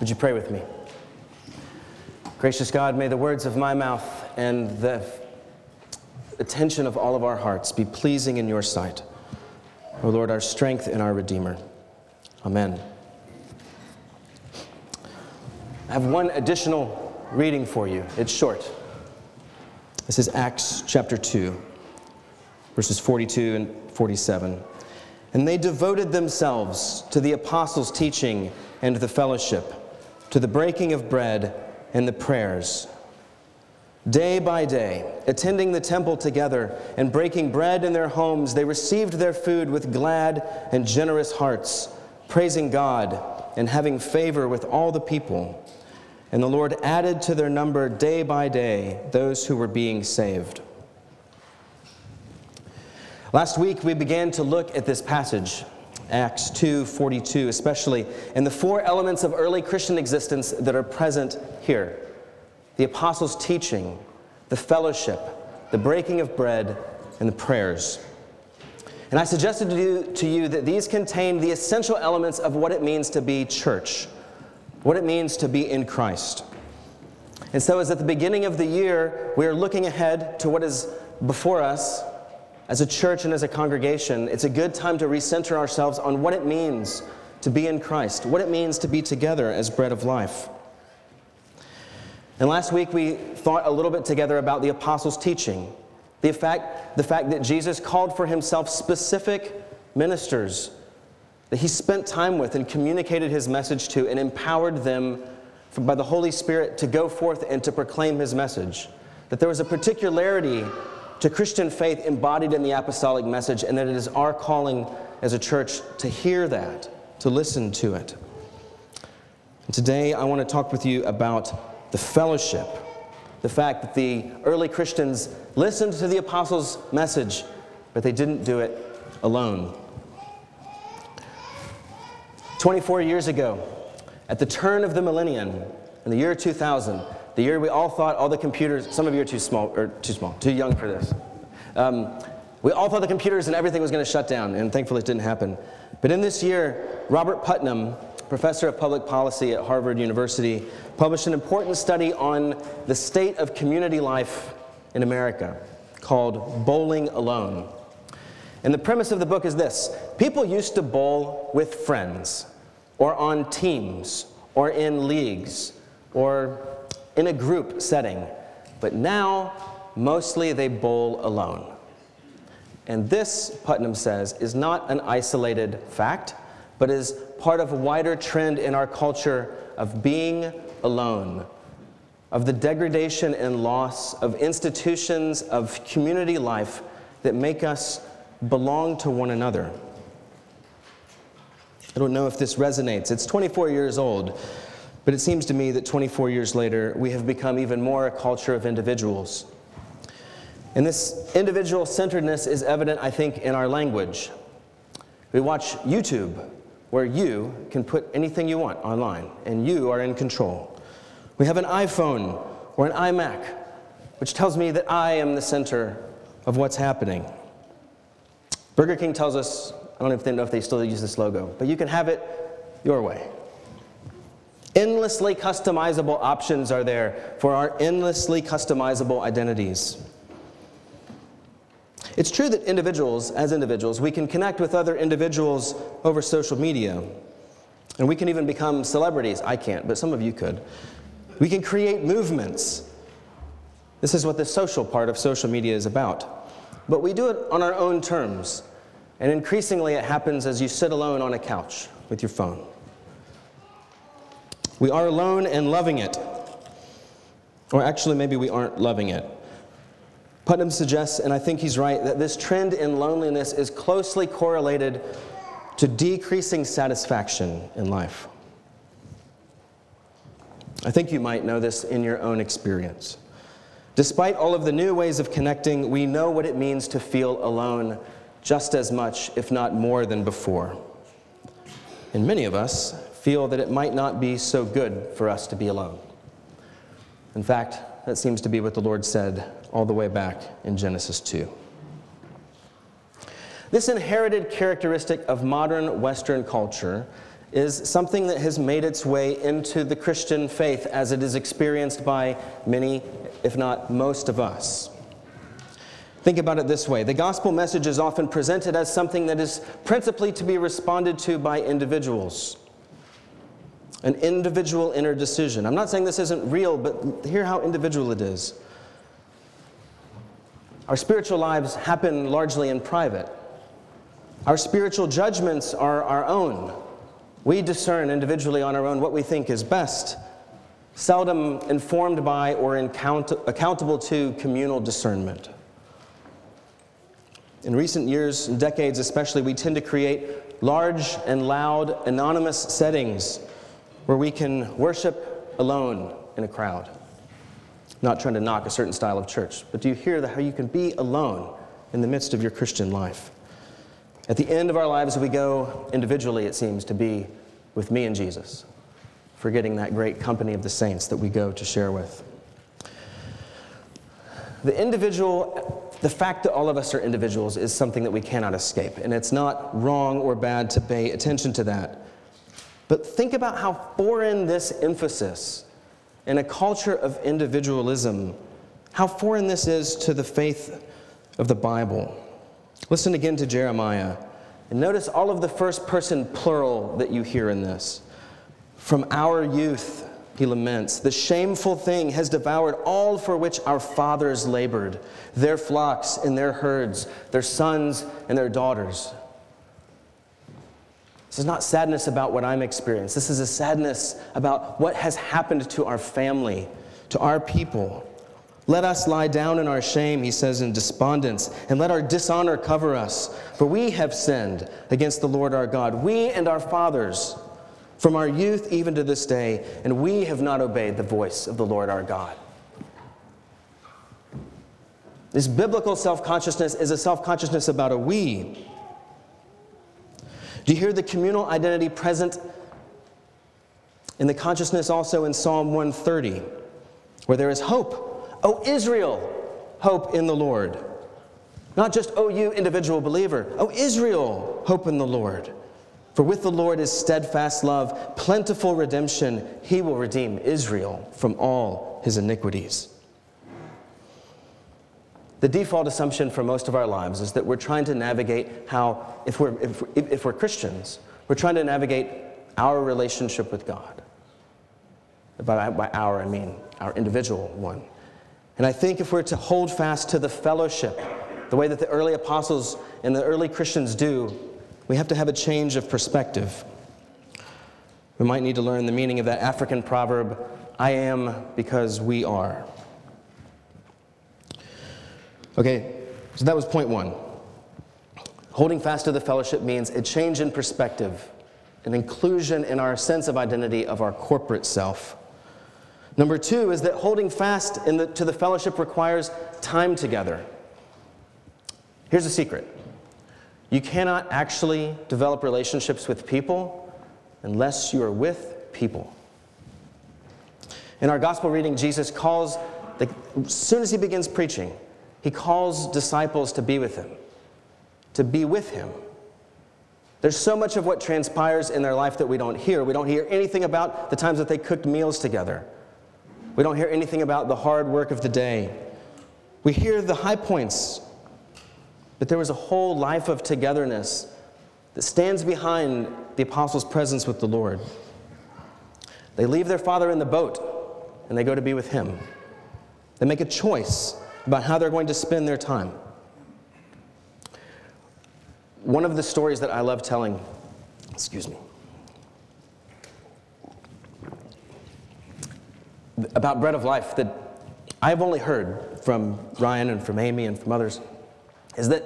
Would you pray with me? Gracious God, may the words of my mouth and the attention of all of our hearts be pleasing in your sight. O Lord, our strength and our Redeemer. Amen. I have one additional reading for you. It's short. This is Acts chapter 2, verses 42 and 47. And they devoted themselves to the apostles' teaching and the fellowship, to the breaking of bread and the prayers. Day by day, attending the temple together and breaking bread in their homes, they received their food with glad and generous hearts, praising God and having favor with all the people. And the Lord added to their number day by day those who were being saved. Last week, we began to look at this passage, Acts 2:42, especially, and the four elements of early Christian existence that are present here: the apostles' teaching, the fellowship, the breaking of bread, and the prayers. And I suggested to you, to you that these contain the essential elements of what it means to be church, what it means to be in Christ. And so, as at the beginning of the year, we are looking ahead to what is before us as a church and as a congregation, it's a good time to recenter ourselves on what it means to be in Christ, what it means to be together as bread of life. And last week we thought a little bit together about the apostles' teaching, the fact, the fact that Jesus called for himself specific ministers that he spent time with and communicated his message to and empowered them by the Holy Spirit to go forth and to proclaim his message. That there was a particularity to Christian faith embodied in the apostolic message, and that it is our calling as a church to hear that, to listen to it. And today, I want to talk with you about the fellowship, the fact that the early Christians listened to the apostles' message, but they didn't do it alone. 24 years ago, at the turn of the millennium, in the year 2000, the year we all thought all the computers, some of you are too small, or too small, too young for this. Um, we all thought the computers and everything was going to shut down, and thankfully it didn't happen. But in this year, Robert Putnam, professor of public policy at Harvard University, published an important study on the state of community life in America called Bowling Alone. And the premise of the book is this people used to bowl with friends, or on teams, or in leagues, or in a group setting, but now mostly they bowl alone. And this, Putnam says, is not an isolated fact, but is part of a wider trend in our culture of being alone, of the degradation and loss of institutions of community life that make us belong to one another. I don't know if this resonates. It's 24 years old, but it seems to me that 24 years later, we have become even more a culture of individuals. And this individual centeredness is evident, I think, in our language. We watch YouTube, where you can put anything you want online, and you are in control. We have an iPhone or an iMac, which tells me that I am the center of what's happening. Burger King tells us, I don't even know if they still use this logo, but you can have it your way. Endlessly customizable options are there for our endlessly customizable identities. It's true that individuals, as individuals, we can connect with other individuals over social media. And we can even become celebrities. I can't, but some of you could. We can create movements. This is what the social part of social media is about. But we do it on our own terms. And increasingly, it happens as you sit alone on a couch with your phone. We are alone and loving it. Or actually, maybe we aren't loving it. Putnam suggests, and I think he's right, that this trend in loneliness is closely correlated to decreasing satisfaction in life. I think you might know this in your own experience. Despite all of the new ways of connecting, we know what it means to feel alone just as much, if not more, than before. And many of us feel that it might not be so good for us to be alone. In fact, that seems to be what the Lord said all the way back in Genesis 2. This inherited characteristic of modern Western culture is something that has made its way into the Christian faith as it is experienced by many, if not most of us. Think about it this way the gospel message is often presented as something that is principally to be responded to by individuals. An individual inner decision. I'm not saying this isn't real, but hear how individual it is. Our spiritual lives happen largely in private. Our spiritual judgments are our own. We discern individually on our own what we think is best, seldom informed by or accountable to communal discernment. In recent years and decades, especially, we tend to create large and loud, anonymous settings where we can worship alone in a crowd. Not trying to knock a certain style of church, but do you hear how you can be alone in the midst of your Christian life? At the end of our lives, we go individually, it seems, to be with me and Jesus, forgetting that great company of the saints that we go to share with. The individual, the fact that all of us are individuals is something that we cannot escape, and it's not wrong or bad to pay attention to that. But think about how foreign this emphasis in a culture of individualism, how foreign this is to the faith of the Bible. Listen again to Jeremiah. And notice all of the first person plural that you hear in this. From our youth, he laments, the shameful thing has devoured all for which our fathers labored their flocks and their herds, their sons and their daughters. This is not sadness about what I'm experiencing. This is a sadness about what has happened to our family, to our people. Let us lie down in our shame, he says in despondence, and let our dishonor cover us. For we have sinned against the Lord our God, we and our fathers, from our youth even to this day, and we have not obeyed the voice of the Lord our God. This biblical self consciousness is a self consciousness about a we. Do you hear the communal identity present in the consciousness also in Psalm 130, where there is hope O Israel, hope in the Lord. Not just, O you individual believer. O Israel, hope in the Lord. For with the Lord is steadfast love, plentiful redemption. He will redeem Israel from all his iniquities. The default assumption for most of our lives is that we're trying to navigate how, if we're, if, if we're Christians, we're trying to navigate our relationship with God. By, by our, I mean our individual one. And I think if we're to hold fast to the fellowship, the way that the early apostles and the early Christians do, we have to have a change of perspective. We might need to learn the meaning of that African proverb I am because we are. Okay, so that was point one. Holding fast to the fellowship means a change in perspective, an inclusion in our sense of identity of our corporate self. Number two is that holding fast the, to the fellowship requires time together. Here's a secret you cannot actually develop relationships with people unless you are with people. In our gospel reading, Jesus calls, as soon as he begins preaching, he calls disciples to be with him, to be with him. There's so much of what transpires in their life that we don't hear. We don't hear anything about the times that they cooked meals together we don't hear anything about the hard work of the day. We hear the high points, but there was a whole life of togetherness that stands behind the apostles' presence with the Lord. They leave their father in the boat and they go to be with him. They make a choice about how they're going to spend their time. One of the stories that I love telling, excuse me, about bread of life that I've only heard from Ryan and from Amy and from others is that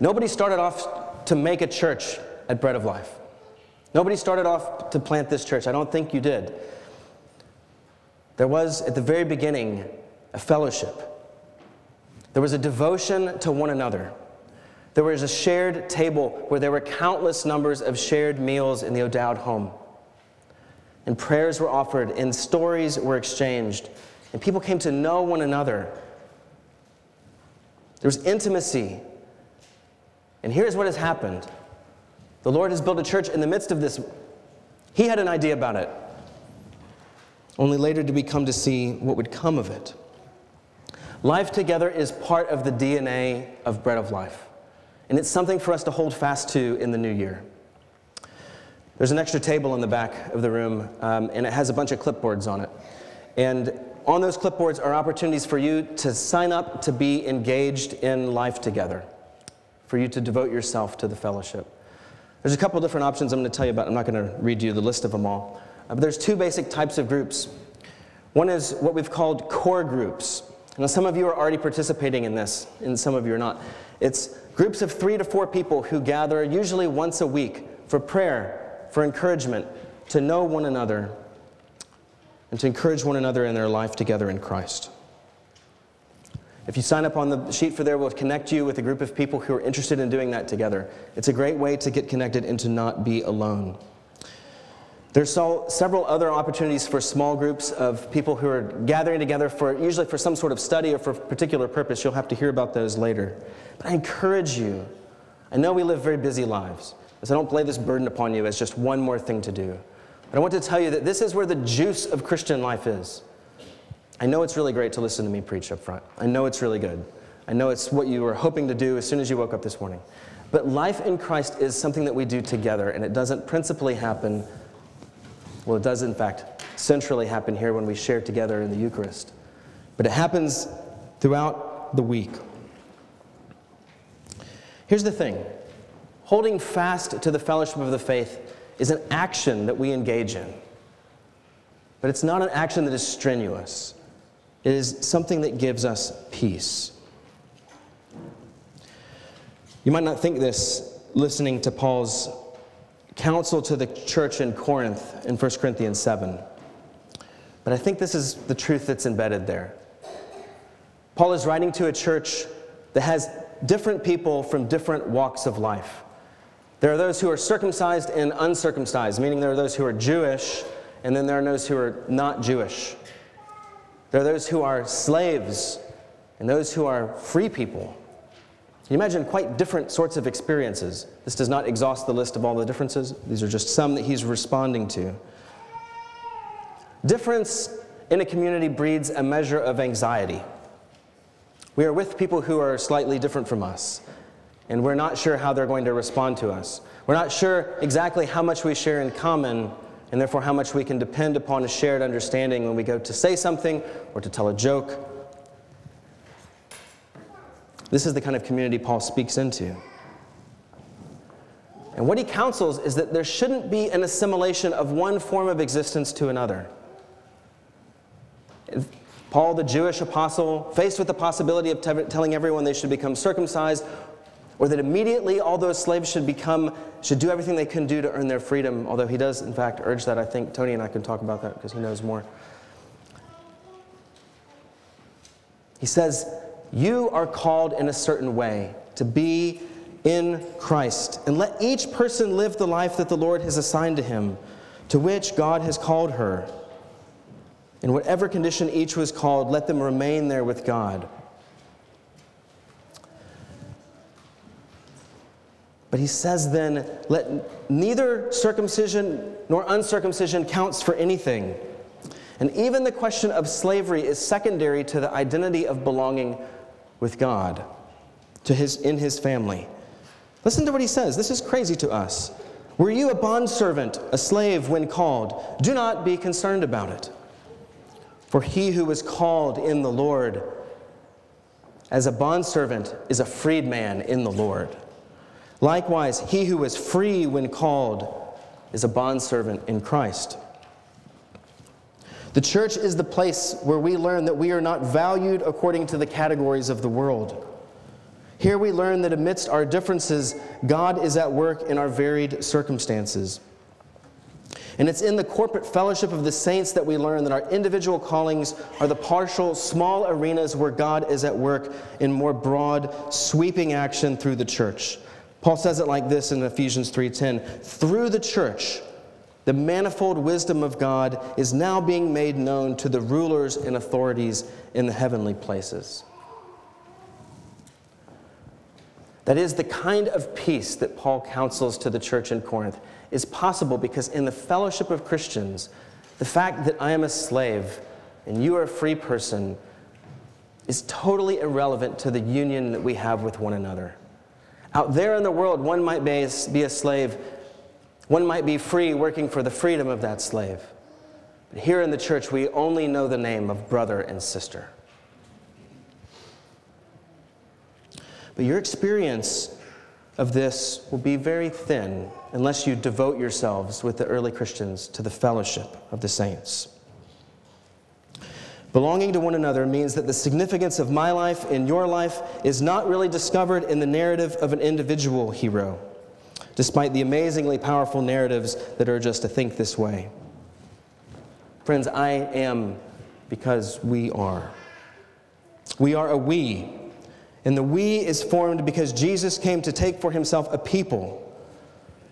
nobody started off to make a church at Bread of Life. Nobody started off to plant this church. I don't think you did. There was, at the very beginning, a fellowship. There was a devotion to one another. There was a shared table where there were countless numbers of shared meals in the O'Dowd home and prayers were offered, and stories were exchanged, and people came to know one another. There was intimacy. And here's what has happened the Lord has built a church in the midst of this He had an idea about it, only later did we come to see what would come of it. Life together is part of the DNA of Bread of Life, and it's something for us to hold fast to in the new year. There's an extra table in the back of the room, um, and it has a bunch of clipboards on it. And on those clipboards are opportunities for you to sign up to be engaged in life together, for you to devote yourself to the fellowship. There's a couple different options I'm going to tell you about. I'm not going to read you the list of them all. Uh, but there's two basic types of groups. One is what we've called core groups. Now, some of you are already participating in this, and some of you are not. It's groups of three to four people who gather usually once a week for prayer, for encouragement, to know one another, and to encourage one another in their life together in Christ. If you sign up on the sheet for there, we'll connect you with a group of people who are interested in doing that together. It's a great way to get connected and to not be alone. There's so, several other opportunities for small groups of people who are gathering together for usually for some sort of study or for a particular purpose. You'll have to hear about those later. But I encourage you. I know we live very busy lives, so I don't lay this burden upon you as just one more thing to do. But I want to tell you that this is where the juice of Christian life is. I know it's really great to listen to me preach up front. I know it's really good. I know it's what you were hoping to do as soon as you woke up this morning. But life in Christ is something that we do together, and it doesn't principally happen well, it does, in fact, centrally happen here when we share together in the Eucharist. But it happens throughout the week. Here's the thing holding fast to the fellowship of the faith is an action that we engage in. But it's not an action that is strenuous, it is something that gives us peace. You might not think this listening to Paul's counsel to the church in Corinth in 1 Corinthians 7. But I think this is the truth that's embedded there. Paul is writing to a church that has different people from different walks of life. There are those who are circumcised and uncircumcised, meaning there are those who are Jewish, and then there are those who are not Jewish. There are those who are slaves, and those who are free people. You imagine quite different sorts of experiences? This does not exhaust the list of all the differences. These are just some that he's responding to. Difference in a community breeds a measure of anxiety. We are with people who are slightly different from us, and we're not sure how they're going to respond to us. We're not sure exactly how much we share in common, and therefore how much we can depend upon a shared understanding when we go to say something or to tell a joke this is the kind of community Paul speaks into. And what he counsels is that there shouldn't be an assimilation of one form of existence to another. Paul, the Jewish apostle, faced with the possibility of t- telling everyone they should become circumcised, or that immediately all those slaves should become, should do everything they can do to earn their freedom, although he does, in fact, urge that. I think Tony and I can talk about that because he knows more. He says, you are called in a certain way to be in Christ. And let each person live the life that the Lord has assigned to him, to which God has called her. In whatever condition each was called, let them remain there with God. But he says then, let neither circumcision nor uncircumcision counts for anything. And even the question of slavery is secondary to the identity of belonging with God to his, in his family. Listen to what he says. This is crazy to us. Were you a bondservant, a slave when called? Do not be concerned about it. For he who was called in the Lord as a bondservant is a freedman in the Lord. Likewise, he who was free when called is a bondservant in Christ. The church is the place where we learn that we are not valued according to the categories of the world. Here we learn that amidst our differences, God is at work in our varied circumstances. And it's in the corporate fellowship of the saints that we learn that our individual callings are the partial, small arenas where God is at work in more broad, sweeping action through the church. Paul says it like this in Ephesians 3:10, "Through the church, the manifold wisdom of God is now being made known to the rulers and authorities in the heavenly places. That is the kind of peace that Paul counsels to the church in Corinth is possible because in the fellowship of Christians, the fact that I am a slave and you are a free person is totally irrelevant to the union that we have with one another. Out there in the world, one might be a slave, one might be free working for the freedom of that slave. But here in the church, we only know the name of brother and sister. But your experience of this will be very thin unless you devote yourselves with the early Christians to the fellowship of the saints. Belonging to one another means that the significance of my life in your life is not really discovered in the narrative of an individual hero, despite the amazingly powerful narratives that urge us to think this way. Friends, I am because we are. We are a we, and the we is formed because Jesus came to take for himself a people.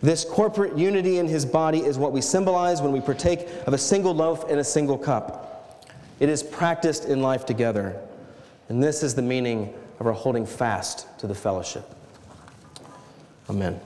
This corporate unity in his body is what we symbolize when we partake of a single loaf and a single cup. It is practiced in life together. And this is the meaning of our holding fast to the fellowship. Amen.